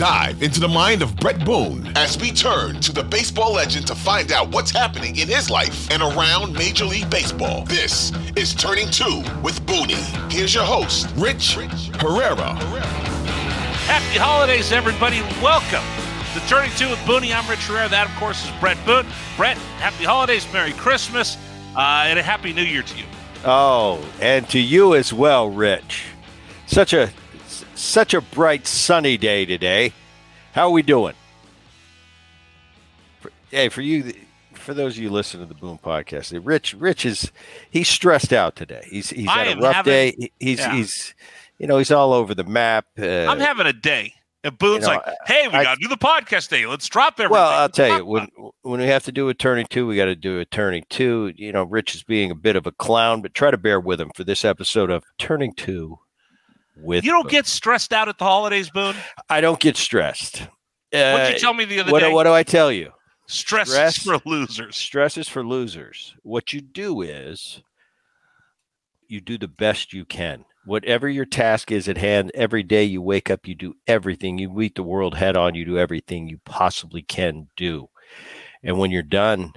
dive into the mind of Bret Boone as we turn to the baseball legend to find out what's happening in his life and around Major League Baseball. This is Turning Two with Boonie. Here's your host, Rich Herrera. Happy holidays, everybody. Welcome to Turning Two with Boonie. I'm Rich Herrera. That, of course, is Bret Boone. Bret, happy holidays, Merry Christmas, uh, and a Happy New Year to you. Oh, and to you as well, Rich. Such a such a bright sunny day today. How are we doing? For, hey, for you, for those of you listening to the Boom podcast, Rich, Rich is he's stressed out today. He's he's I had a rough having- day. He's yeah. he's you know he's all over the map. Uh, I'm having a day. And Boone's you know, like, hey, we got to do the podcast day. Let's drop everything. Well, I'll tell you when when we have to do Turning Two, we got to do Turning Two. You know, Rich is being a bit of a clown, but try to bear with him for this episode of Turning Two. With You don't Boone. get stressed out at the holidays, Boone. I don't get stressed. What Uh, did you tell me the other what, day? what do I tell you? stress, is stress? for losers. Stress is for losers. What you do is you do the best you can. Whatever your task is at hand, every day you wake up, you do everything. You meet the world head on, you do everything you possibly can do. And when you're done,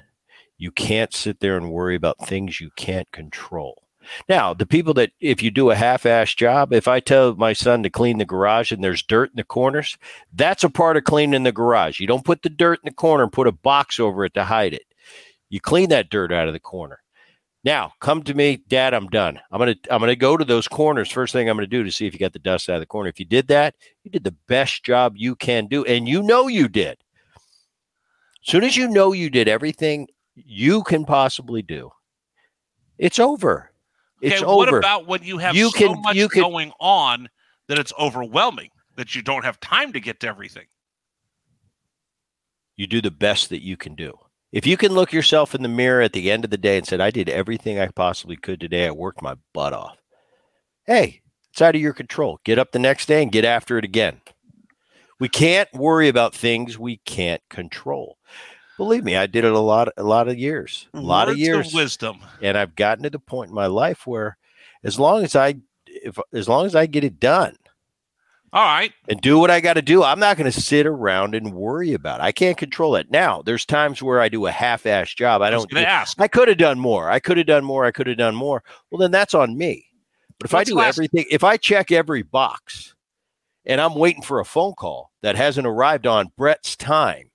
you can't sit there and worry about things you can't control. Now, the people that, if you do a half ass job, if I tell my son to clean the garage and there's dirt in the corners, that's a part of cleaning the garage. You don't put the dirt in the corner and put a box over it to hide it. You clean that dirt out of the corner. Now, come to me, Dad. I'm done. I'm gonna I'm gonna go to those corners. First thing I'm gonna do to see if you got the dust out of the corner. If you did that, you did the best job you can do, and you know you did. As soon as you know you did everything you can possibly do, it's over. It's okay, what over. about when you have You so can- much you can- going on that it's overwhelming, that you don't have time to get to everything? you do the best that you can do. If you can look yourself in the mirror at the end of the day and said, I did everything I possibly could today, I worked my butt off. Hey, it's out of your control. Get up the next day and get after it again. We can't worry about things we can't control. Believe me, I did it a lot, a lot of years, a lot of years, wisdom. and I've gotten to the point in my life where, as long as I, if as long as I get it done, All right. and do what I got to do. I'm not going to sit around and worry about it. I can't control it. Now, there's times where I do a half-ass job. I I don't. going to do- ask. I could have done more. I could have done more. I could have done more. Well, then that's on me. But if What's I do last- everything, if I check every box, and I'm waiting for a phone call that hasn't arrived on Bret's time.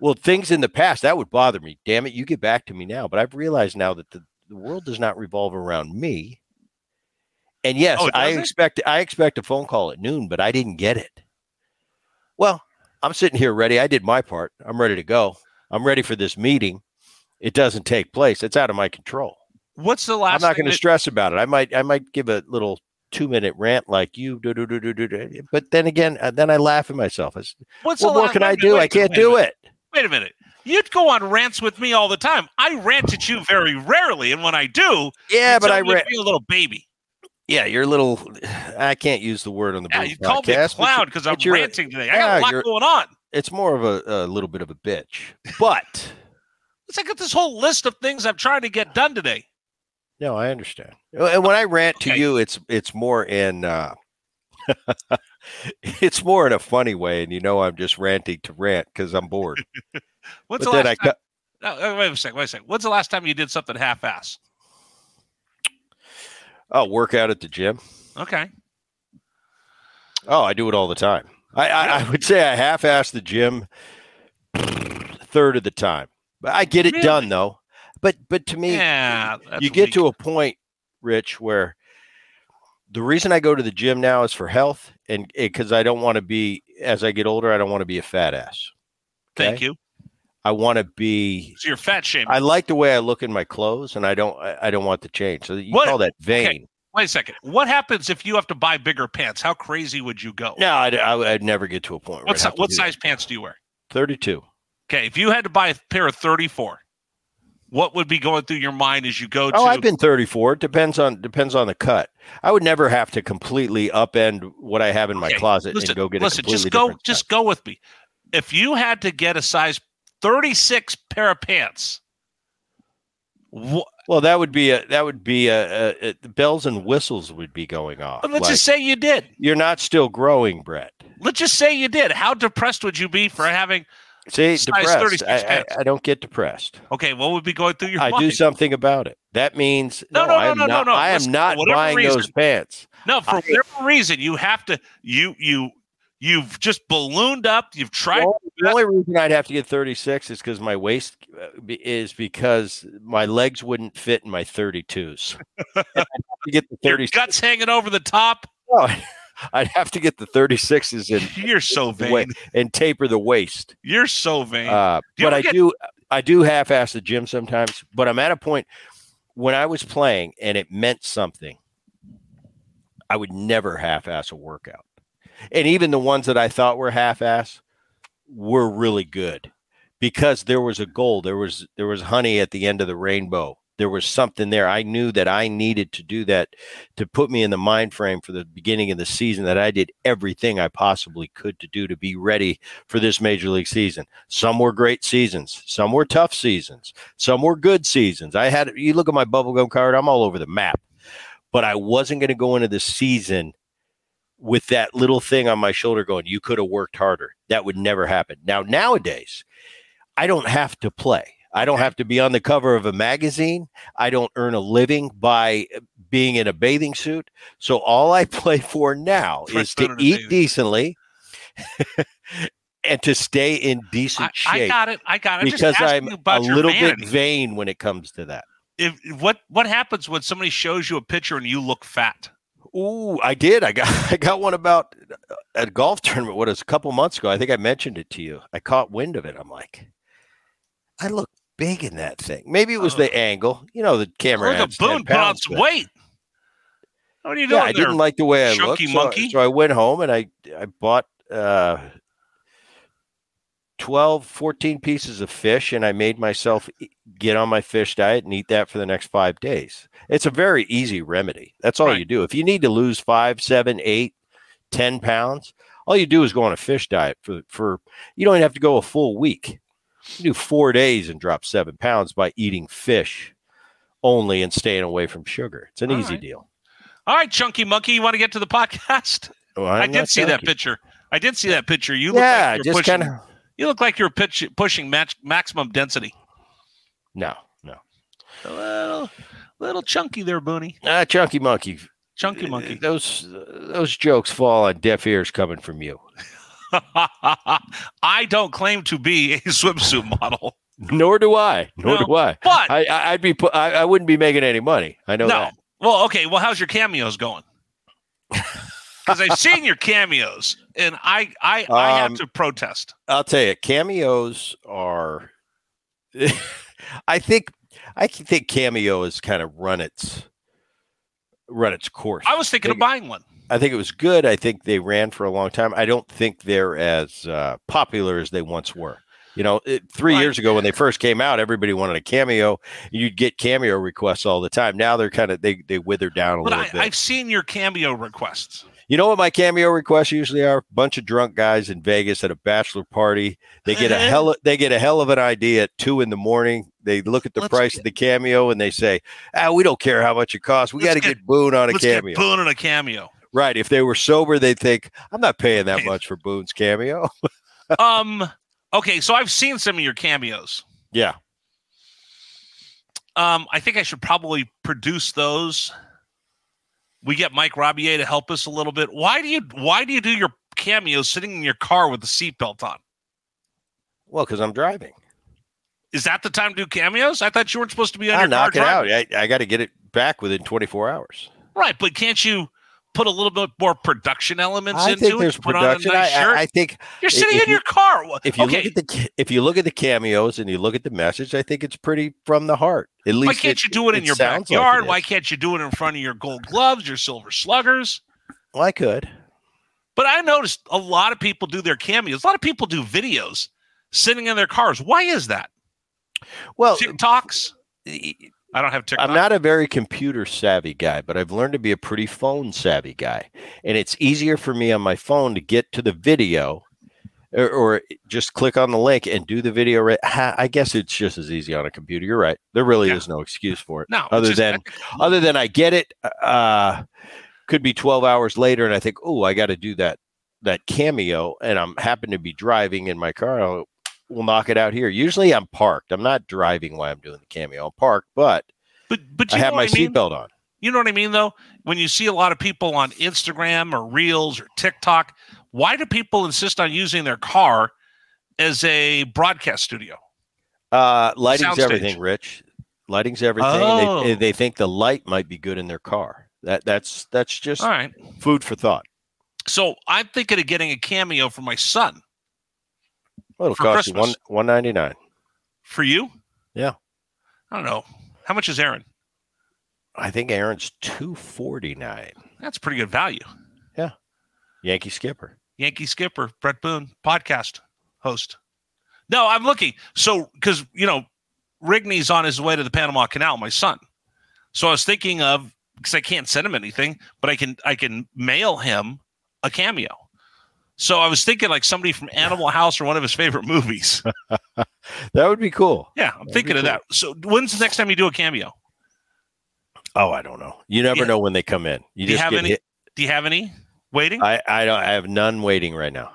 Well, things in the past that would bother me. Damn it, you get back to me now. But I've realized now that the, the world does not revolve around me. And yes, Oh, I expect I expect a phone call at noon, but I didn't get it. Well, I'm sitting here ready. I did my part. I'm ready to go. I'm ready for this meeting. It doesn't take place. It's out of my control. What's the last I'm not going to that- stress about it. I might I might give a little two minute rant like you do do do do do. But then again, uh, then I laugh at myself. What's what the more last- can I do? I can't do it. Wait a minute. You'd go on rants with me all the time. I rant at you very rarely, and when I do, Yeah, but I read. be a little baby. Yeah, you're a little. I can't use the word on the Yeah, you called me clown because I'm ranting today. I got a lot going on. It's more of a, a little bit of a bitch, but look at this whole list of things I'm trying to get done today. no, I understand. And when I rant to you, it's it's more in. uh It's more in a funny way, and you know I'm just ranting to rant because I'm bored. What's but the last time? No, uh, wait a second. Wait a second. When's the last time you did something half-ass? Oh, work out at the gym. Okay. Oh, I do it all the time. I, I, I would say I half-ass the gym third of the time, but I get it Really? done though. But but to me, Yeah. you get weak. to a point, Rich, where the reason I go to the gym now is for health, and because I don't want to be as I get older, I don't want to be a fat ass. Thank you. I want to be. So you're fat shaming. I like the way I look in my clothes, and I don't. I, I don't want to change. So you What- call that vain? Wait a second. What happens if you have to buy bigger pants? How crazy would you go? No, I'd, I would- never get to a point. Where What, I'd si- what do that. size pants do you wear? Thirty-two. Okay, if you had to buy a pair of 34, what would be going through your mind as you go oh, to? Oh, I've been 34. It depends on depends on the cut. I would never have to completely upend what I have in my Okay, closet listen, and go get listen, a completely just go, just go with me. If you had to get a size 36 pair of pants, wh- Well, that would be a that would be a, a, a the bells and whistles would be going off. let's Like, just say you did. you're not still growing, Bret. let's just say you did. How depressed would you be for having? See, Size depressed. 36 I, I, pants. I don't get depressed. Okay, what would be going through your I mind? do something about it. That means No, no, no, no, I am no, no, not, no. I am Listen, not buying reason- those pants. No, for I- whatever reason, you have to. You you you've just ballooned up. You've tried. Well, the only reason I'd have to get 36 is because my waist uh, is because my legs wouldn't fit in my 32s. I'd have to get the your guts hanging over the top. I'd have to get the 36s and, You're so vain. and taper the waist. You're so vain. Uh, Do but I get- do I do half-ass the gym sometimes. But I'm at a point when I was playing and it meant something. I would never half-ass a workout, and even the ones that I thought were half-ass were really good because there was a goal. There was there was honey at the end of the rainbow. There was something there. I knew that I needed to do that to put me in the mind frame for the beginning of the season. That I did everything I possibly could to do to be ready for this major league season. Some were great seasons, some were tough seasons, some were good seasons. I had you look at my bubblegum card, I'm all over the map. But I wasn't going to go into the season with that little thing on my shoulder going, you could have worked harder. That would never happen. Now, nowadays, I don't have to play. I don't have to be on the cover of a magazine. I don't earn a living by eh, being in a bathing suit. So all I play for now Fresh is to eat decently and to stay in decent I shape I got it. I got it. I'm because I'm a little vanity. bit vain when it comes to that. If, what what happens when somebody shows you a picture and you look fat? Ooh, I did. I got I got one about uh, a golf tournament. What is a couple months ago? I think I mentioned it to you. I caught wind of it. I'm like, I look big in that thing. Maybe it was Oh. the angle. You know, the camera. Adds 10 Boone pounds, weight. What are you doing Yeah, I didn't like the way I looked. So, so I went home and I I bought uh 12, 14 pieces of fish and I made myself get on my fish diet and eat that for the next five days. It's a very easy remedy. That's all Right. you do. If you need to lose five, seven, eight, ten pounds, all you do is go on a fish diet for for you don't even have to go a full week. You do four days and drop seven pounds by eating fish only and staying away from sugar. It's an All easy right. deal. All right, Chunky Monkey, you want to get to the podcast? Well, I did see that picture. I did see that picture. You look yeah, like you're just pushing. kind of You look like you're pitch, pushing match, maximum density. no, no. A little, little chunky there, Boonie. Ah, chunky monkey. Chunky monkey. Those those jokes fall on deaf ears coming from you. I don't claim to be a swimsuit model. Nor do I. Nor No, do I. But I, I I'd be pu- I, I wouldn't be making any money. I know no. that. Well, okay. Well, how's your cameos going? Because I've seen your cameos, and I I, I have Um, to protest. I'll tell you, cameos are. I think I think cameo has kind of run its run its course. I was thinking of think- buying one. I think it was good. I think they ran for a long time. I don't think they're as uh, popular as they once were. You know, it, three Right. years ago when they first came out, everybody wanted a cameo. You'd get cameo requests all the time. Now they're kind of they they wither down a But little I, bit. I've seen your cameo requests. You know what my cameo requests usually are? bunch of drunk guys in Vegas at a bachelor party. They get a hell of, they get a hell of an idea at two in the morning. They look at the Let's price get- of the cameo and they say, "Ah, we don't care how much it costs. We got to get- get Boone on a cameo." get Boone in a cameo. Right? If they were sober, they'd think, "I'm not paying that much for Boone's cameo." um. Okay, so I've seen some of your cameos. yeah, Um, I think I should probably produce those. We get Mike Robier to help us a little bit. Why do you why do you do your cameos sitting in your car with the seatbelt on? well, because I'm driving. Is that the time to do cameos? I thought you weren't supposed to be on I your car knock it out. I, I got to get it back within 24 hours. Right, but can't you put a little bit more production elements I into think it? there's Put on a production. nice I, shirt? I, think You're sitting in you- your car. If you okay, look at the if you look at the cameos and you look at the message, I think it's pretty from the heart. At least why can't you do it in your sounds like backyard? why can't you do it in front of your gold gloves, your silver sluggers? Well, I could. But I noticed a lot of people do their cameos. A lot of people do videos sitting in their cars. Why is that? Well, TikToks? I don't have TikTok. I'm not a very computer savvy guy, but I've learned to be a pretty phone savvy guy. And it's easier for me on my phone to get to the video or, or just click on the link and do the video. Right. I guess it's just as easy on a computer. You're right. There really Yeah. is no excuse for it. No, other than other than I get it, uh, could be 12 hours later and I think, oh, I got to do that that cameo and I'm happen to be driving in my car, I'll, we'll knock it out here. Usually I'm parked. I'm not driving while I'm doing the cameo. I'm parked, but But but you I have my I mean? seatbelt on. You know what I mean, though? When you see a lot of people on Instagram or Reels or TikTok, why do people insist on using their car as a broadcast studio? Uh, lighting's Soundstage. everything, Rich. Lighting's everything. Oh. They, they think the light might be good in their car. That that's that's just All right. food for thought. So I'm thinking of getting a cameo for my son. Well, it'll cost you one one ninety nine. For you? Yeah. I don't know. How much is Aaron? I think Aaron's two forty nine. That's pretty good value. Yeah, Yankee skipper. Yankee skipper, Bret Boone, podcast host. No, I'm looking. So, because, you know, Rigney's on his way to the Panama Canal, my son. So I was thinking of, because I can't send him anything, but I can, I can mail him a cameo. So I was thinking like somebody from Animal House or one of his favorite movies. That would be cool. Yeah, I'm That'd thinking be of that. So when's the next time you do a cameo? Oh, I don't know. You never Yeah. know when they come in. You Do you just have get any- hit. Do you have any waiting? I I don't. I have none waiting right now.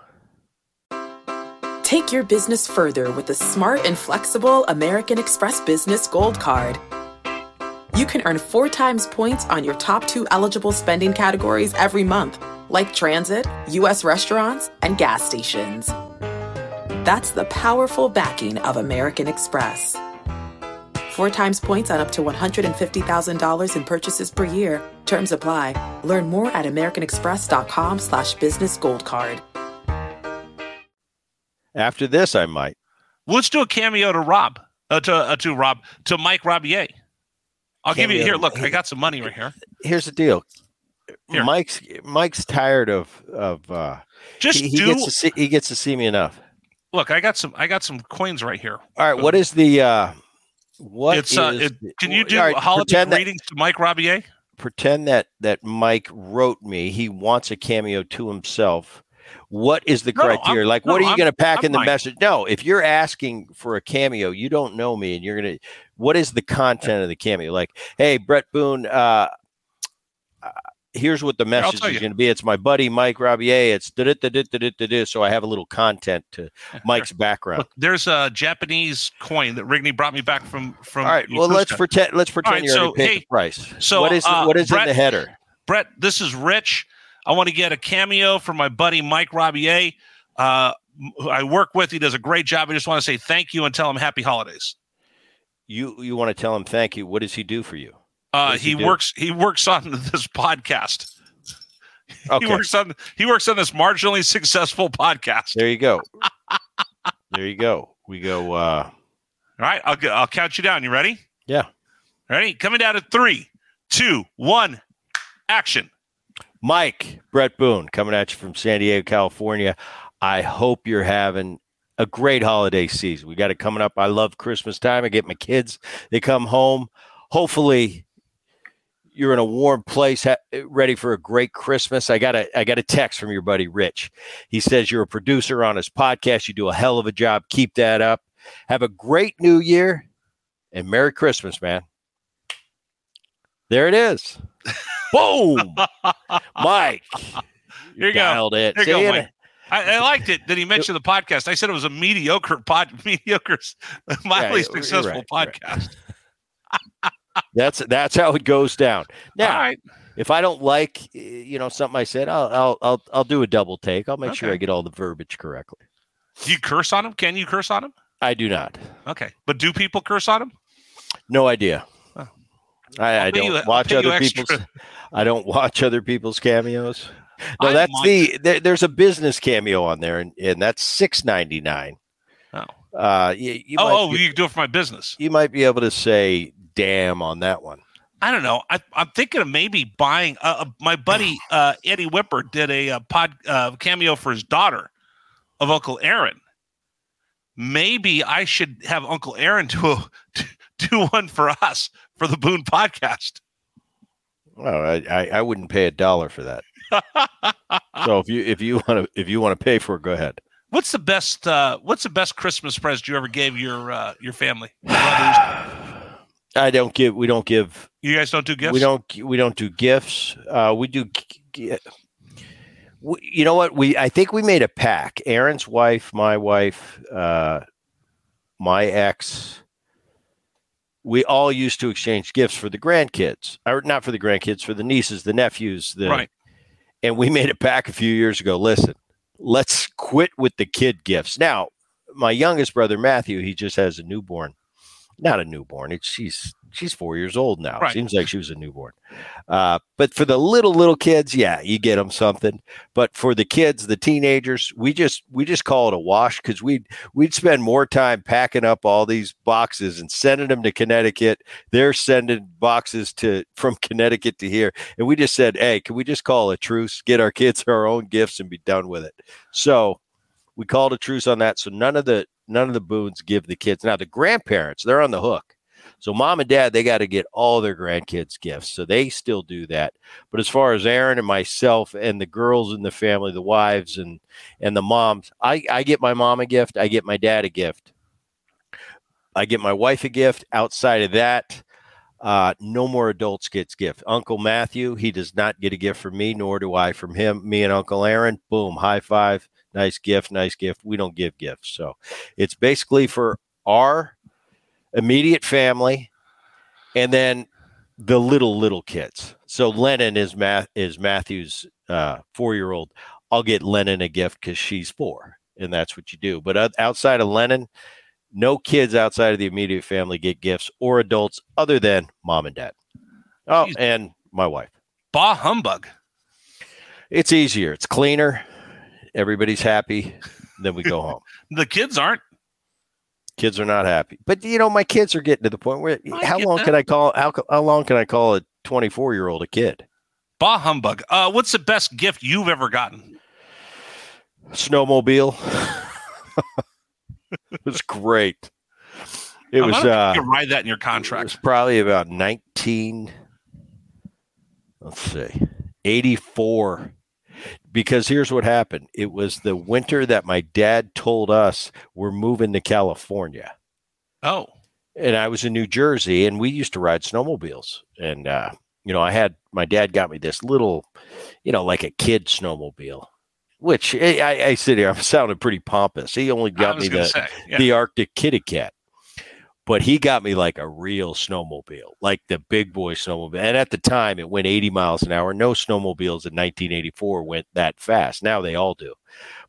Take your business further with the smart and flexible American Express Business Gold Card. You can earn four times points on your top two eligible spending categories every month, like transit, U.S. restaurants, and gas stations. That's the powerful backing of American Express. Four times points on up to $150,000 in purchases per year. Terms apply. Learn more at americanexpress.com slash business gold card. After this, I might. Let's do a cameo to Rob, uh, to uh, to Rob, to Mike Robier. I'll give you here. Look, I got some money right here. Here's the deal. Here. Mike's Mike's tired of of. uh Just he, he do. gets to see he gets to see me enough. Look, I got some. I got some coins right here. All right, what is the uh what it's uh, it, the- can you do right, holiday pretend that, to Mike Robier? pretend that that Mike wrote me. He wants a cameo to himself. What is the No, I'm- criteria? like, what are you going to pack I'm in the Mike. message? No, if you're asking for a cameo, you don't know me, and you're going to. What is the content of the cameo? Like, hey, Bret Boone. Uh, here's what the message is going to be. It's my buddy Mike Rabier. It's da da da da da da da. So I have a little content to Mike's background. Look, there's a Japanese coin that Rigney brought me back from from. All right. Well, let's pretend. Let's pretend right, you already so, hey, the price. so, what is uh, what is Bret- in the header? Bret, this is Rich. I want to get a cameo from my buddy Mike Robier. Uh, who I work with. He does a great job. I just want to say thank you and tell him happy holidays. You you want to tell him thank you? What does he do for you? Uh, he he works. He works on this podcast. Okay. He works on. He works on this marginally successful podcast. There you go. there you go. We go. uh All right, I'll I'll count you down. You ready? Yeah. Ready? Coming down at three, two, one, action. Mike Bret Boone coming at you from San Diego, California. I hope you're having a great holiday season. We got it coming up. I love Christmas time. I get my kids. They come home. Hopefully, you're in a warm place, ha- eh, ready for a great Christmas. I got a I got a text from your buddy Rich. He says you're a producer on his podcast. You do a hell of a job. Keep that up. Have a great New Year and Merry Christmas, man. There it is. Boom, Mike. Here you go. It. Here you go, Mike. I, I liked it that he mentioned the podcast. I said it was a mediocre pod, mediocre, mildly Yeah, successful right, right. That's that's how it goes down. Now, right, if I don't like you know something I said, I'll I'll I'll, I'll do a double take. I'll make sure I get all the verbiage correctly. do you curse on him? Can you curse on him? I do not. Okay, but do people curse on him? No idea. Oh. I, I don't you- watch you other extra. people's. I don't watch other people's cameos. No, I that's the there, there's a business cameo on there, and, and that's six ninety nine. Oh. Uh, you, you might oh, oh, be, you can do it for my business. you might be able to say "damn" on that one. I don't know. I, I'm thinking of maybe buying. Uh, uh, my buddy uh, Eddie Whipper did a, uh pod uh, cameo for his daughter of Uncle Aaron. Maybe I should have Uncle Aaron do a, do one for us for the Boone podcast. Well, I, I, I wouldn't pay a dollar for that. so if you if you want to if you want to pay for it, go ahead. What's the best? Uh, what's the best Christmas present you ever gave your uh, your family? I don't give. We don't give. You guys don't do gifts. We don't. We don't do gifts. Uh, we do. g- we, you know what? We I think we made a pack. Aaron's wife, my wife, uh, my ex. We all used to exchange gifts for the grandkids, or not for the grandkids, for the nieces, the nephews, the Right. and we made a pack a few years ago. Listen, let's quit with the kid gifts. Now, my youngest brother Matthew, he just has a newborn. Not a newborn. It's she's she's four years old now. Right. Seems like she was a newborn. Uh, but for the little little kids, yeah, you get them something. But for the kids, the teenagers, we just we just call it a wash because we'd we'd spend more time packing up all these boxes and sending them to Connecticut. They're sending boxes to from Connecticut to here, and we just said, "Hey, can we just call a truce? Get our kids our own gifts and be done with it." So we called a truce on that. So none of the none of the Boones give the kids. Now the grandparents, they're on the hook. So mom and dad, they got to get all their grandkids gifts. So they still do that. But as far as Aaron and myself and the girls in the family, the wives and and the moms, I, I get my mom a gift. I get my dad a gift. I get my wife a gift. Outside of that, uh, no more adults gets gift. Uncle Matthew, he does not get a gift from me, nor do I from him. Me and Uncle Aaron, boom, high five, nice gift, nice gift. We don't give gifts, so it's basically for our immediate family, and then the little little kids. So Lennon is Math is Matthew's uh, four year old. I'll get Lennon a gift because she's four, and that's what you do. But outside of Lennon, no kids outside of the immediate family get gifts or adults other than mom and dad. Oh, and my wife. Bah humbug. It's easier. It's cleaner. Everybody's happy. Then we go home. The kids aren't. Kids are not happy. But you know, my kids are getting to the point where I how long that. can I call how, how long can I call a 24 year old a kid? Bah humbug. Uh, what's the best gift you've ever gotten? Snowmobile. it was great. It I was uh you can write that in your it was probably about 19 let's see 84 because here's what happened it was the winter that my dad told us we're moving to california Oh, and i was in new jersey and we used to ride snowmobiles and uh you know i had my dad got me this little you know like a kid snowmobile which I, I, I sit here i'm sounding pretty pompous he only got me the say. Yeah. the Arctic Kitty Cat. But he got me like a real snowmobile, like the big boy snowmobile. And at the time, it went 80 miles an hour. No snowmobiles in 1984 went that fast. Now they all do.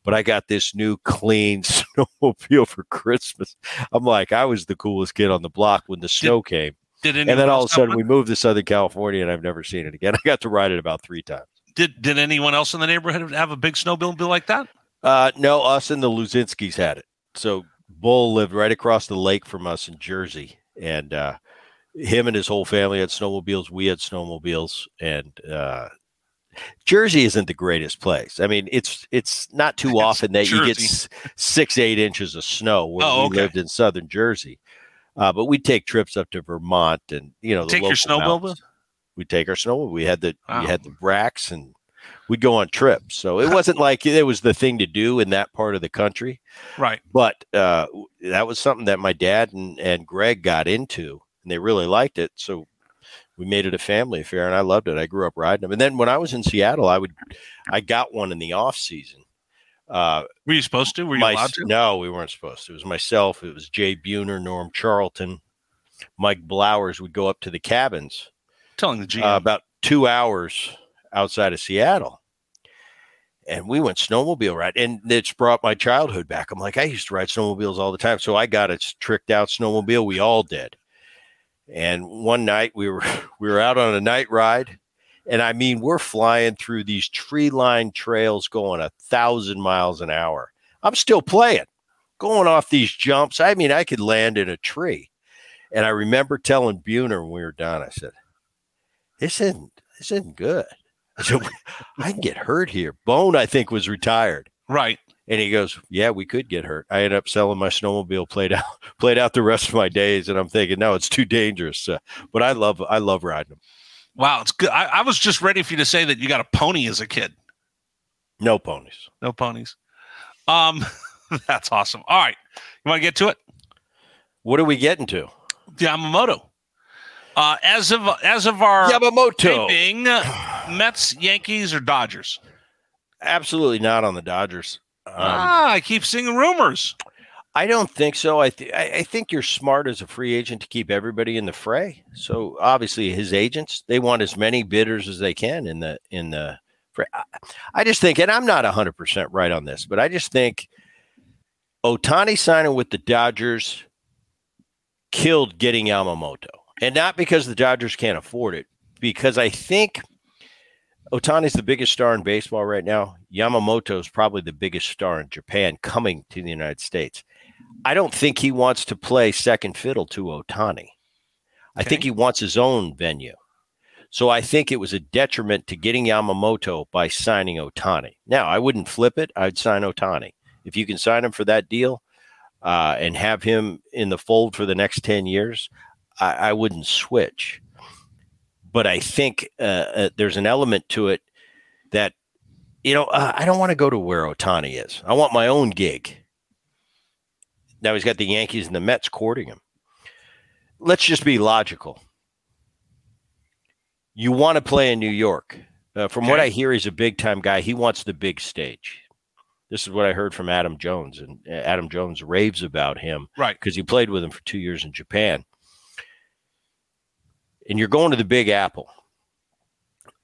But I got this new clean snowmobile for Christmas. I'm like, I was the coolest kid on the block when the snow came. did And then all of a sudden, we moved to Southern California, and I've never seen it again. I got to ride it about three times. did did anyone else in the neighborhood have a big snowmobile like that? Uh, no, us and the Luzinskis had it. So Bull lived right across the lake from us in Jersey, and uh, him and his whole family had snowmobiles. We had snowmobiles, and uh, Jersey isn't the greatest place. I mean, it's it's not too often that you get six eight inches of snow where Oh, we okay. lived in southern Jersey. Uh, but we'd take trips up to Vermont, and you know, the Take your snowmobile? We'd take our snowmobile. We had the Wow. we had the racks, and we'd go on trips. So it wasn't like it was the thing to do in that part of the country Right. but uh, that was something that my dad and, and Greg got into, and they really liked it. So we made it a family affair, and I loved it. I grew up riding them. And then when I was in Seattle, I would, I got one in the off season. Uh, Were you supposed to? Were you my- allowed to? No, we weren't supposed to. It was myself. It was Jay Buhner, Norm Charlton, Mike Blowers. Would go up to the cabins Telling the GM. uh, about two hours outside of Seattle. And we went snowmobile ride, and it's brought my childhood back. I'm like, I used to ride snowmobiles all the time, so I got a tricked out snowmobile. We all did. And one night we were we were out on a night ride, and I mean we're flying through these tree lined trails, going a thousand miles an hour. I'm still playing, going off these jumps. I mean, I could land in a tree. And I remember telling Buhner when we were done, I said, this isn't this isn't good. I said, I can get hurt here. Bone, I think, was retired. right. And he goes, Yeah, we could get hurt. I ended up selling my snowmobile, played out played out the rest of my days, and I'm thinking, no, it's too dangerous. Uh, but I love I love riding them. Wow, it's good. I, I was just ready for you to say that you got a pony as a kid. No ponies. No ponies. Um, that's awesome. All right, you want to get to it? What are we getting to? Yamamoto. Uh, as of as of our Yamamoto. taping, Mets, Yankees, or Dodgers? Absolutely not on the Dodgers. Um, ah, I keep seeing rumors. I don't think so. I, th- I think you're smart as a free agent to keep everybody in the fray. So obviously, his agents they want as many bidders as they can in the in the. Fray. I, I just think, and I'm not 100 percent right on this, but I just think Ohtani signing with the Dodgers killed getting Yamamoto, and not because the Dodgers can't afford it, because I think Ohtani's the biggest star in baseball right now. Yamamoto is probably the biggest star in Japan coming to the United States. I don't think he wants to play second fiddle to Ohtani. I think he wants his own venue. So I think it was a detriment to getting Yamamoto by signing Ohtani. Now, I wouldn't flip it. I'd sign Ohtani. If you can sign him for that deal uh, and have him in the fold for the next 10 years, I, I wouldn't switch. But I think uh, uh, there's an element to it that, you know, uh, I don't want to go to where Ohtani is. I want my own gig. Now he's got the Yankees and the Mets courting him. Let's just be logical. You want to play in New York. Uh, from what I hear, he's a big time guy. He wants the big stage. This is what I heard from Adam Jones, and uh, Adam Jones raves about him Right. because he played with him for two years in Japan. And you're going to the Big Apple.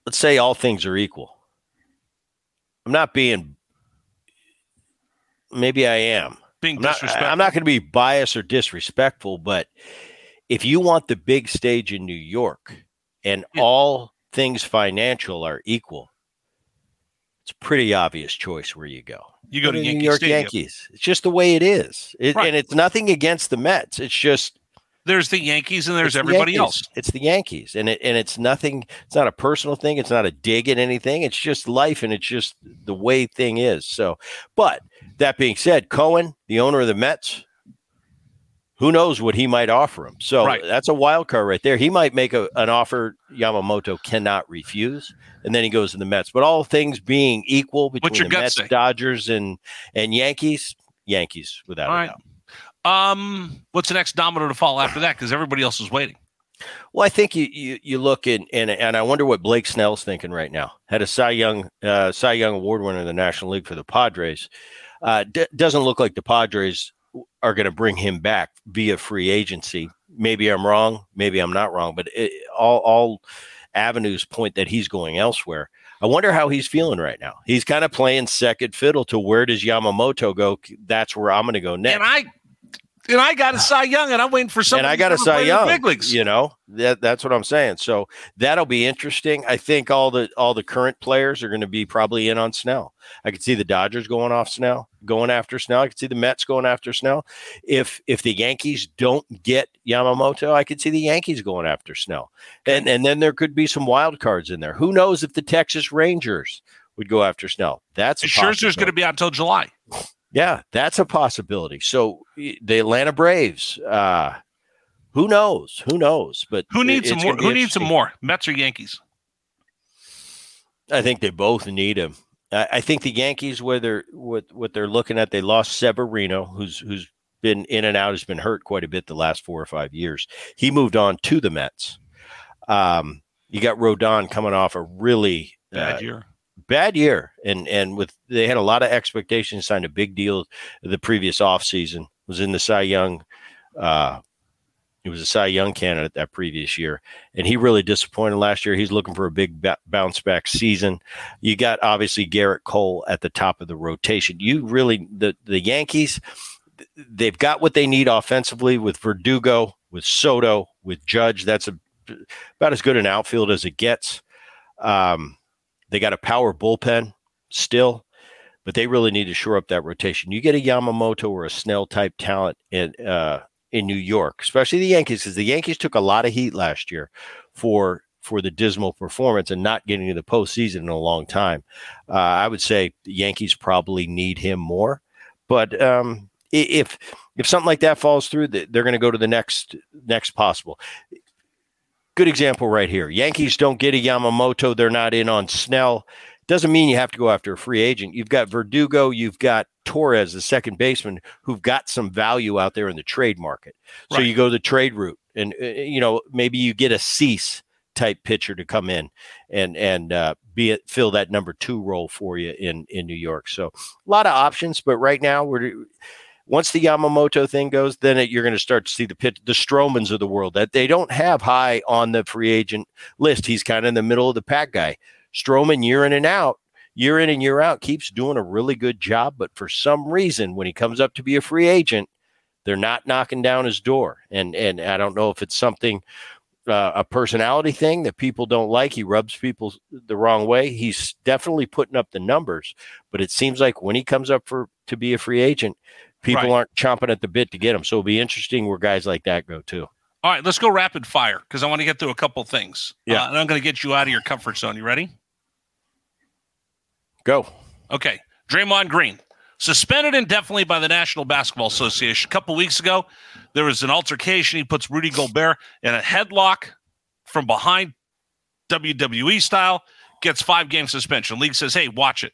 Let's say all things are equal. I'm not being. Maybe I am. Being I'm not, disrespectful. I'm not going to be biased or disrespectful, but if you want the big stage in New York and Yeah. all things financial are equal, it's a pretty obvious choice where you go. you go to Yankee New York Stadium. Yankees. It's just the way it is. It, Right. And it's nothing against the Mets. It's just There's the Yankees and there's the everybody Yankees. else. It's the Yankees, and it and it's nothing. It's not a personal thing. It's not a dig at anything. It's just life, and it's just the way thing is. So, but that being said, Cohen, the owner of the Mets, who knows what he might offer him? So Right. that's a wild card right there. He might make a, an offer Yamamoto cannot refuse, and then he goes to the Mets. But all things being equal between the Mets, say? Dodgers, and and Yankees, Yankees without All a right. doubt. Um, what's the next domino to fall after that? Because everybody else is waiting. Well, I think you you, you look in and and I wonder what Blake Snell's thinking right now. Had a Cy Young uh, Cy Young Award winner in the National League for the Padres. Uh, d- doesn't look like the Padres are going to bring him back via free agency. Maybe I'm wrong. Maybe I'm not wrong. But it, all all avenues point that he's going elsewhere. I wonder how he's feeling right now. He's kind of playing second fiddle to where does Yamamoto go? That's where I'm going to go next. And I and I got a ah. Cy Young, and I'm waiting for somebody. and I got a Cy played in the Young. big leagues. You know that that's what I'm saying. So that'll be interesting. I think all the all the current players are going to be probably in on Snell. I could see the Dodgers going off Snell, going after Snell. I could see the Mets going after Snell. If if the Yankees don't get Yamamoto, I could see the Yankees going after Snell. And and then there could be some wild cards in there. Who knows if the Texas Rangers would go after Snell? That's a Scherzer's going to be out until July. Yeah, that's a possibility. So the Atlanta Braves, uh, who knows? Who knows? But Who needs some more? Who needs some more? Mets or Yankees? I think they both need him. I, I think the Yankees, where they're what what they're looking at, they lost Severino, who's who's been in and out, has been hurt quite a bit the last four or five years. He moved on to the Mets. Um, you got Rodon coming off a really Bad uh, year. Bad year and and with they had a lot of expectations signed a big deal the previous offseason. Was in the cy young uh he was a cy young candidate that previous year and he really disappointed last year. He's looking for a big ba- bounce back season. You got obviously Gerrit Cole at the top of the rotation. You really the the yankees they've got what they need offensively with verdugo with soto with judge. That's a, about as good an outfield as it gets. Um they got a power bullpen still, but they really need to shore up that rotation. You get a Yamamoto or a Snell type talent in uh, in New York, especially the Yankees, because the Yankees took a lot of heat last year for for the dismal performance and not getting to the postseason in a long time. Uh, I would say the Yankees probably need him more, but um, if if something like that falls through, th- they're going to go to the next next possible good example right here. Yankees don't get a Yamamoto. They're not in on Snell. Doesn't mean you have to go after a free agent. You've got Verdugo, you've got Torres, the second baseman, who've got some value out there in the trade market. So Right. you go the trade route, and uh, you know maybe you get a Cease type pitcher to come in and and uh, be it fill that number two role for you in in New York. So a lot of options, but right now we're once the Yamamoto thing goes, then it, you're going to start to see the pit, the Stromans of the world that they don't have high on the free agent list. He's kind of in the middle of the pack guy. Stroman year in and out, year in and year out, keeps doing a really good job. But for some reason, when he comes up to be a free agent, they're not knocking down his door. And and I don't know if it's something uh, a personality thing that people don't like. He rubs people the wrong way. He's definitely putting up the numbers, but it seems like when he comes up for to be a free agent, people Right. aren't chomping at the bit to get them. So it'll be interesting where guys like that go too. All right, let's go rapid fire because I want to get through a couple things. Yeah. Uh, and I'm going to get you out of your comfort zone. You ready? Go. Okay. Draymond Green, suspended indefinitely by the National Basketball Association. A couple weeks ago, there was an altercation. He puts Rudy Gobert in a headlock from behind, WWE style, gets five game suspension. League says, hey, watch it.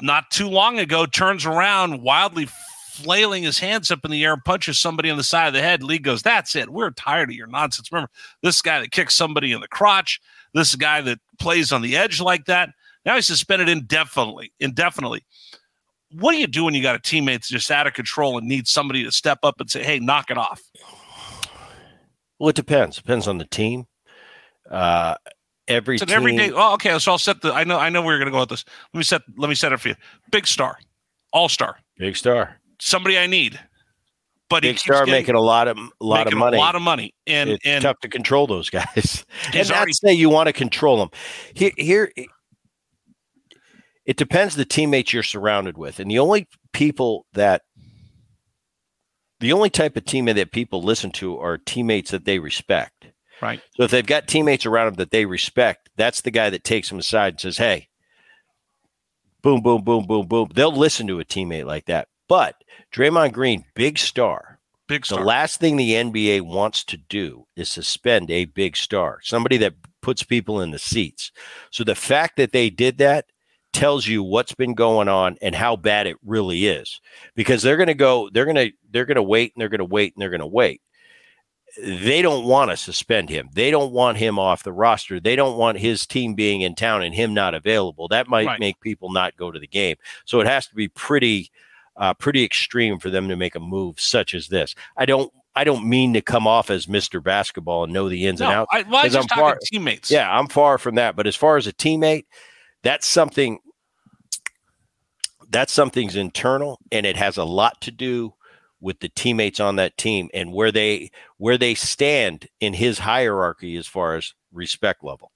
Not too long ago, turns around, wildly flailing his hands up in the air and punches somebody on the side of the head. League goes, that's it. We're tired of your nonsense. Remember, this guy that kicks somebody in the crotch, this guy that plays on the edge like that. Now he's suspended indefinitely. Indefinitely. What do you do when you got a teammate that's just out of control and needs somebody to step up and say, "Hey, knock it off"? Well, it depends. Depends on the team. Uh, every It's an team. everyday. Oh, okay. So I'll set the. I know. I know where you're going to go with this. Let me set. Let me set it for you. Big star, all star, Big star. somebody I need. But he Big keeps star getting- making a lot of a lot of money. A lot of money, and it's and tough to control those guys. and He's not already- say you want to control them. Here, here, it depends the teammates you're surrounded with, and the only people that the only type of teammate that people listen to are teammates that they respect. Right. So if they've got teammates around them that they respect, that's the guy that takes them aside and says, "Hey, boom, boom, boom, boom, boom." They'll listen to a teammate like that. But Draymond Green, big star. big star. The last thing the NBA wants to do is suspend a big star, somebody that puts people in the seats. So the fact that they did that tells you what's been going on and how bad it really is. Because they're going to go, they're going to, they're going to wait and they're going to wait and they're going to wait. They don't want to suspend him. They don't want him off the roster. They don't want his team being in town and him not available. That might Right. make people not go to the game. So it has to be pretty uh, pretty extreme for them to make a move such as this. I don't I don't mean to come off as Mr. Basketball and know the ins and outs. I, well, I'm 'cause just I'm talking far- teammates. Yeah, I'm far from that. But as far as a teammate, that's something that's something's internal and it has a lot to do with the teammates on that team and where they where they stand in his hierarchy as far as respect level.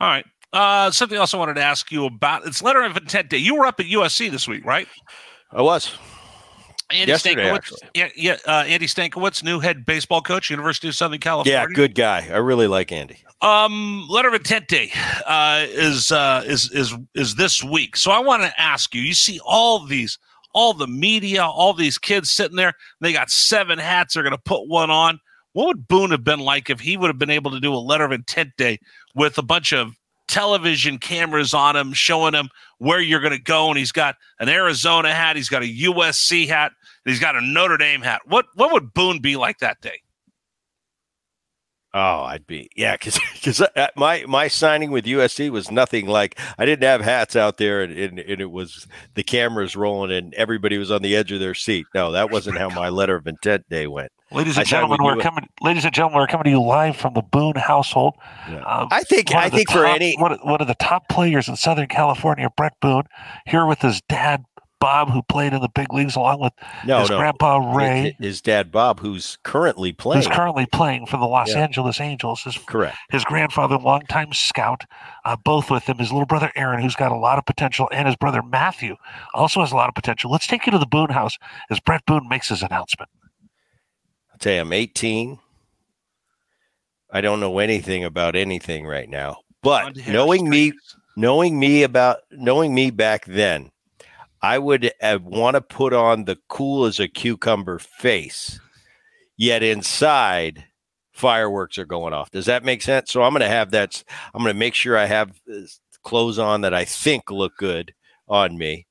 All right. Uh, something else I wanted to ask you about. It's letter of intent day. You were up at USC this week, right? I was. Andy Yesterday, Stankiewicz, actually. yeah, yeah. Uh, Andy Stankiewicz, new head baseball coach, University of Southern California. Yeah, good guy. I really like Andy. Um, letter of intent day uh, is uh, is is is this week. So I want to ask you. You see all these, all the media, all these kids sitting there. They got seven hats. They're going to put one on. What would Boone have been like if he would have been able to do a letter of intent day with a bunch of television cameras on him, showing him where you're going to go? And he's got an Arizona hat. He's got a USC hat. He's got a Notre Dame hat. What what would Boone be like that day? Oh, I'd be yeah, because because my my signing with USC was nothing like I didn't have hats out there and, and, and it was the cameras rolling and everybody was on the edge of their seat. No, that wasn't how my letter of intent day went. Ladies and thought gentlemen, we we're coming. Ladies and gentlemen, we're coming to you live from the Boone household. Yeah. Uh, I think I think for any one of, one of the top players in Southern California, Bret Boone, here with his dad Bob, who played in the big leagues along with no his no grandpa Ray, his, his dad Bob, who's currently playing. who's currently playing for the Los Yeah. Angeles Angels. His Correct. his grandfather, longtime scout, uh, both with him. His little brother Aaron, who's got a lot of potential, and his brother Matthew also has a lot of potential. Let's take you to the Boone house as Bret Boone makes his announcement. I'll tell you, I'm 18. I don't know anything about anything right now, but On to Harris knowing me, knowing me about knowing me back then, I would want to put on the cool as a cucumber face, yet inside fireworks are going off. Does that make sense? So I'm going to have that. I'm going to make sure I have uh, clothes on that I think look good on me.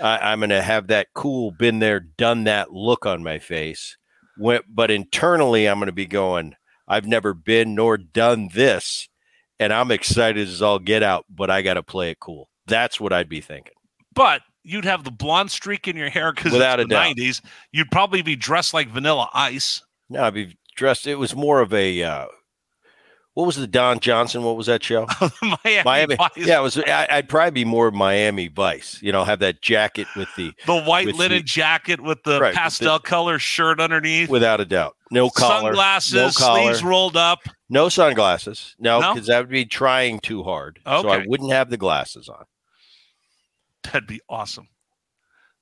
I'm going to have that cool, been there, done that look on my face. When, but internally, I'm going to be going. I've never been nor done this, and I'm excited as all get out, but I got to play it cool. That's what I'd be thinking. But you'd have the blonde streak in your hair because it's Without a the doubt. 90s. You'd probably be dressed like Vanilla Ice. No, I'd be dressed. It was more of a. Uh, what was the Don Johnson? What was that show? Miami, Miami. Vice. Yeah, it was. I, I'd probably be more Miami Vice. You know, have that jacket with the The white linen the- jacket with the Right, with pastel color shirt underneath. without a doubt. No collar, Sunglasses, no collar, sleeves rolled up. no sunglasses. No, No? because that would be trying too hard. So I wouldn't have the glasses on. That'd be awesome.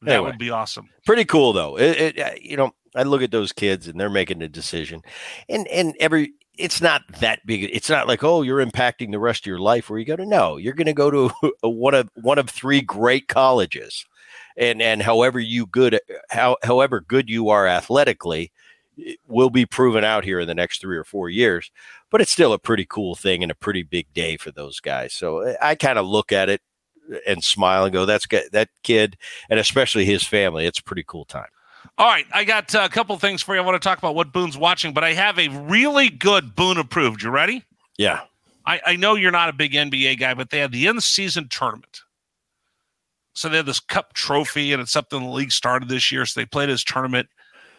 That Anyway. would be awesome. Pretty cool though. It, it you know, I look at those kids and they're making a decision, and and every it's not that big. It's not like oh you're impacting the rest of your life where you go to no, you're going to go to a, one of one of three great colleges, and and however you good how however good you are athletically will be proven out here in the next three or four years. But it's still a pretty cool thing and a pretty big day for those guys. So I kind of look at it and smile and go, "That's good. That kid, and especially his family. It's a pretty cool time." All right, I got uh, a couple things for you. I want to talk about what Boone's watching, but I have a really good Boone approved. You ready? Yeah. I, I know you're not a big NBA guy, but they had the in season tournament. So they had this cup trophy, and it's something the league started this year. So they played this tournament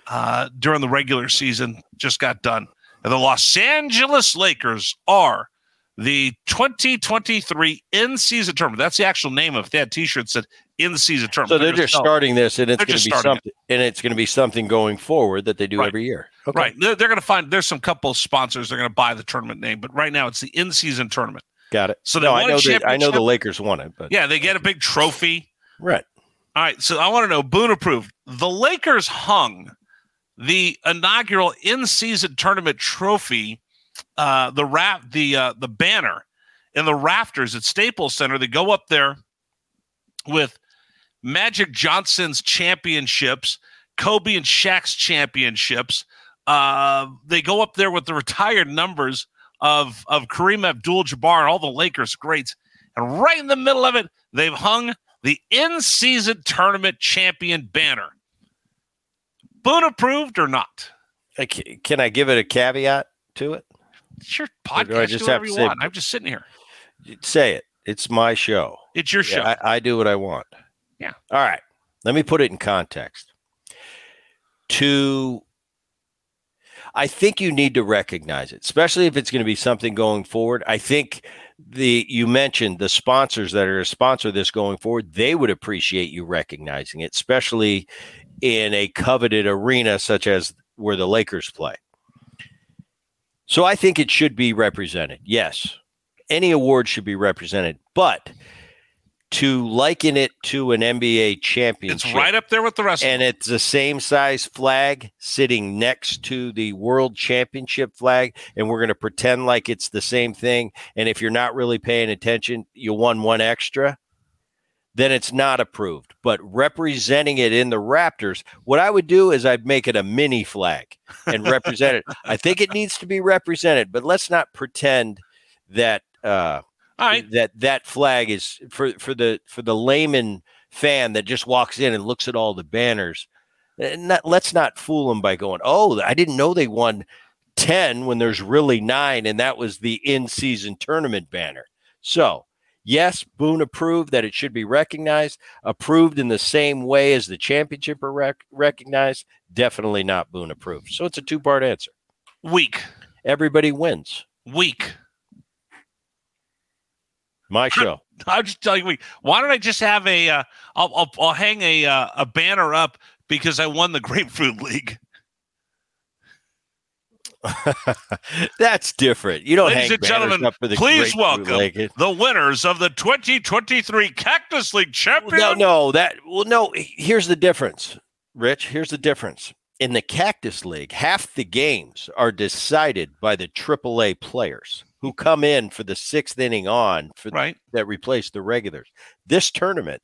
uh, during the regular season, just got done. And the Los Angeles Lakers are the 2023 in season tournament. That's the actual name of it. They had t shirts that in season tournament. So they're just selling- starting this, and it's going to be starting it. something, and it's going to be something going forward that they do Right. every year. Okay. Right. They're, they're going to find there's some couple of sponsors they're going to buy the tournament name, but right now it's the in season tournament. Got it. So they no, I know. The, I know the. Lakers won it, but Yeah, they get a big trophy. right. All right, so I want to know Boone approved. The Lakers hung the inaugural in-season tournament trophy, uh, the rap, the uh, the banner in the rafters at Staples Center. They go up there with Magic Johnson's championships, Kobe and Shaq's championships. Uh, they go up there with the retired numbers of of Kareem Abdul-Jabbar and all the Lakers greats, and right in the middle of it, they've hung the in-season tournament champion banner. Boone approved or not? Can I give it a caveat to it? It's your do oh, I podcast. just Do whatever you say- want. I'm just sitting here. Say it. It's my show. It's your show. Yeah, I, I do what I want. Yeah. All right. Let me put it in context. To, I think you need to recognize it, especially if it's going to be something going forward. I think the you mentioned the sponsors that are to sponsor this going forward, they would appreciate you recognizing it, especially in a coveted arena such as where the Lakers play. So I think it should be represented. Yes. Any award should be represented, but to liken it to an NBA championship it's right up there with the rest. and it's the same size flag sitting next to the world championship flag and we're going to pretend like it's the same thing and if you're not really paying attention you won one extra then it's not approved but representing it in the raptors what i would do is i'd make it a mini flag and represent it i think it needs to be represented but let's not pretend that uh them. All right. that that flag is for for the for the layman fan that just walks in and looks at all the banners. eh, Not, let's not fool them by going, "Oh, I didn't know they won ten when there's really nine, and that was the in-season tournament banner." So, yes, Boone approved that it should be recognized, approved in the same way as the championship are rec- recognized. Definitely not Boone approved. So it's a two-part answer. Weak. Everybody wins. Weak. My show. I'll just tell you weak. Why don't I just have a? Uh, I'll, I'll I'll hang a uh, a banner up because I won the Grapefruit League. That's different. You don't Ladies and gentlemen, up for the please welcome the winners of the 2023 Cactus League champion. No, no, that well, no. Here's the difference, Rich. Here's the difference. In the Cactus League, half the games are decided by the AAA players who come in for the sixth inning on for Right. that replace the regulars. This tournament,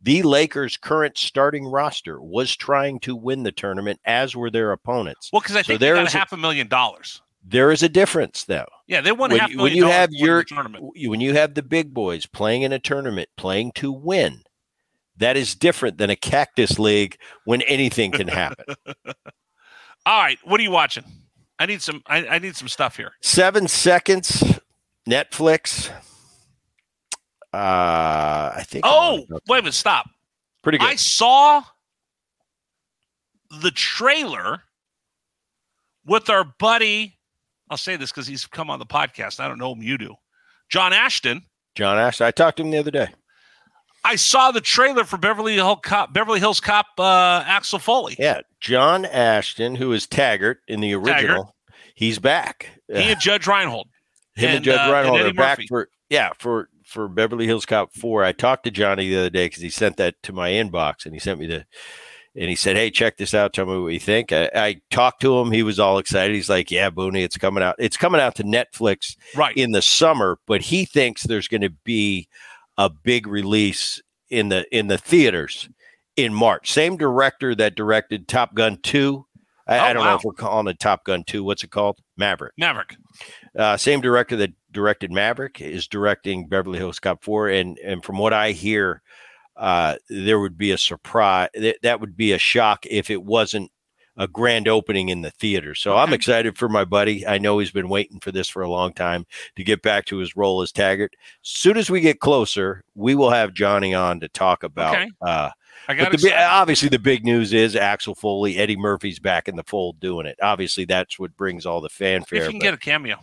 the Lakers' current starting roster was trying to win the tournament, as were their opponents. Well, because I So think they got a half a million dollars. There is a difference, though. Yeah, they won when half a million when you dollars have your the tournament. when you have the big boys playing in a tournament playing to win that is different than a cactus league when anything can happen All right, what are you watching? I need some. I, I need some stuff here. Seven seconds. Netflix. Uh, I think. Oh, wait a minute. Stop. pretty good. I saw the trailer with our buddy. I'll say this because he's come on the podcast. I don't know him. You do. John Ashton. John Ashton. I talked to him the other day. I saw the trailer for Beverly Hills Cop. Beverly Hills Cop. Uh, Axel Foley. Yeah, John Ashton, who is Taggart in the original, he's back. He and Judge Reinhold. Him and, and, Judge uh, Reinhold and are Eddie back for yeah for for Beverly Hills Cop four. I talked to Johnny the other day because he sent that to my inbox and he sent me the and he said, "Hey, check this out. Tell me what you think." I, I talked to him. He was all excited. He's like, "Yeah, Boonie, it's coming out. It's coming out to Netflix Right. in the summer, but he thinks there's going to be a big release in the in the theaters in March. Same director that directed Top Gun two. I, Oh, I don't know if we're calling it Top Gun two. What's it called? Maverick. Maverick. Uh, same director that directed Maverick is directing Beverly Hills Cop 4. And, and from what I hear, uh, there would be a surprise. That, that would be a shock if it wasn't a grand opening in the theater. So I'm excited for my buddy. I know he's been waiting for this for a long time to get back to his role as Taggart. soon as we get closer, we will have Johnny on to talk about. Okay. Uh, I but the, obviously, the big news is Axel Foley, Eddie Murphy's back in the fold doing it. Obviously, that's what brings all the fanfare. if you can but- get a cameo.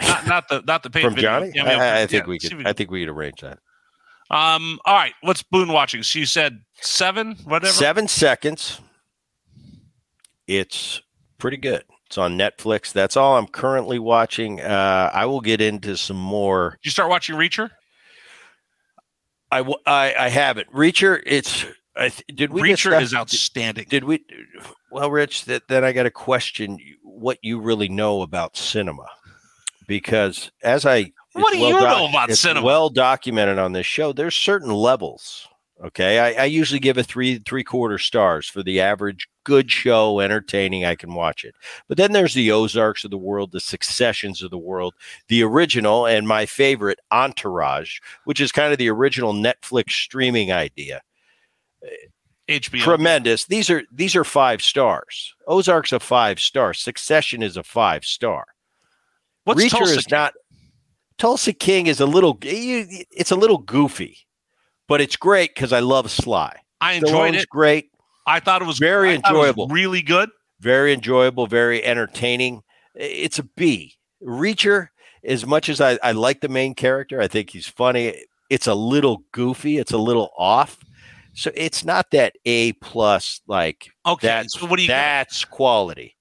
Not, not the not the paid from video, Johnny? cameo. I, I think Yeah, we could. I think we could arrange that. Um. All right. What's Boone watching? So you said seven, whatever. Seven seconds. It's pretty good. It's on Netflix. That's all I'm currently watching. Uh, I will get into some more. Did you start watching Reacher? I w- I, I haven't. Reacher. It's. I th- did we Reacher discuss- is outstanding. Did we? Well, Rich, that, then I got to question what you really know about cinema, because as I What do you well know about it's cinema? Well documented on this show. There's certain levels. Okay, I, I usually give a three three quarter stars for the average good show, entertaining. I can watch it. But then there's the Ozarks of the world, the Successions of the world, the original and my favorite Entourage, which is kind of the original Netflix streaming idea HBO. tremendous. These are these are five stars. Ozark's a five star. Succession is a five star. What's Reacher Tulsa is King? not. Tulsa King is a little. It's a little goofy, but it's great because I love Sly. I enjoyed Stallone's it. Great, I thought it was Very I thought it was enjoyable. really good. very enjoyable, very entertaining. It's a B. Reacher, as much as I, I like the main character, I think he's funny. It's a little goofy. It's a little off. So it's not that A plus like Okay. That's so what do you that's quality.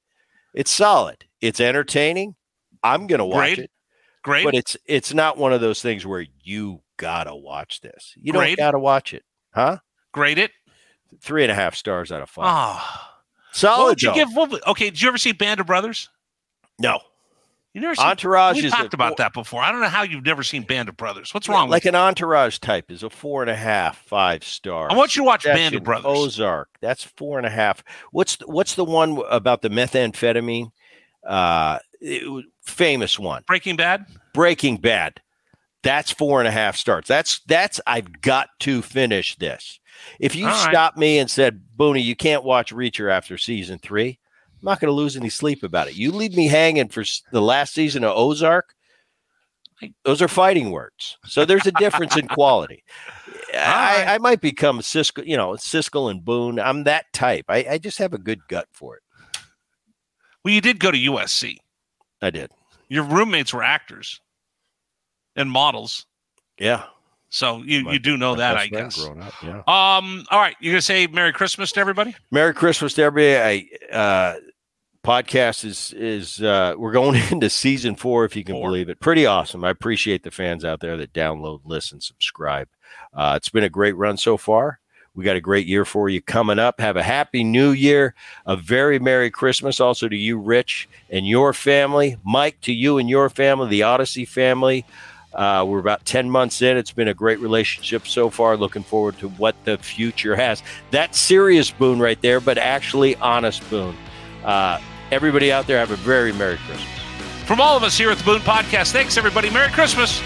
It's solid. It's entertaining. I'm gonna watch Grade? it, Great. but it's it's not one of those things where you gotta watch this. You don't Grade? gotta watch it, huh? grade it. Three and a half stars out of five. Ah. Solid. what would you though. give? What, okay. Did you ever see Band of Brothers? No, You never seen. Entourage We talked a about that before. I don't know how you've never seen Band of Brothers. What's wrong Like an entourage type is a four and a half, five star. I want you to watch Band of Brothers. Ozark. That's four and a half. What's the, what's the one about the methamphetamine? Uh, it famous one. Breaking Bad. Breaking Bad. That's four and a half starts. That's that's I've got to finish this. If you All right. stopped me and said, Boonie, you can't watch Reacher after season three, I'm not going to lose any sleep about it. You leave me hanging for the last season of Ozark. Those are fighting words. So there's a difference in quality. I, I might become Siskel, you know, Siskel and Boone. I'm that type. I, I just have a good gut for it. Well, you did go to USC. I did. Your roommates were actors and models, Yeah. so you, My- you do know that, I guess. Growing up, yeah. Um. All right. You're gonna say Merry Christmas to everybody. Merry Christmas to everybody. I uh podcast is is uh we're going into season four, if you can Four. believe it. Pretty awesome. I appreciate the fans out there that download, listen, subscribe. Uh it's been a great run so far. We got a great year for you coming up. Have a happy new year, a very Merry Christmas also to you, Rich, and your family. Mike, to you and your family, the Audacy family. Uh, we're about 10 months in. It's been a great relationship so far. Looking forward to what the future has. That's serious Boone right there, but actually honest Boone. Uh, everybody out there, have a very Merry Christmas. From all of us here at the Boone Podcast, thanks everybody. Merry Christmas.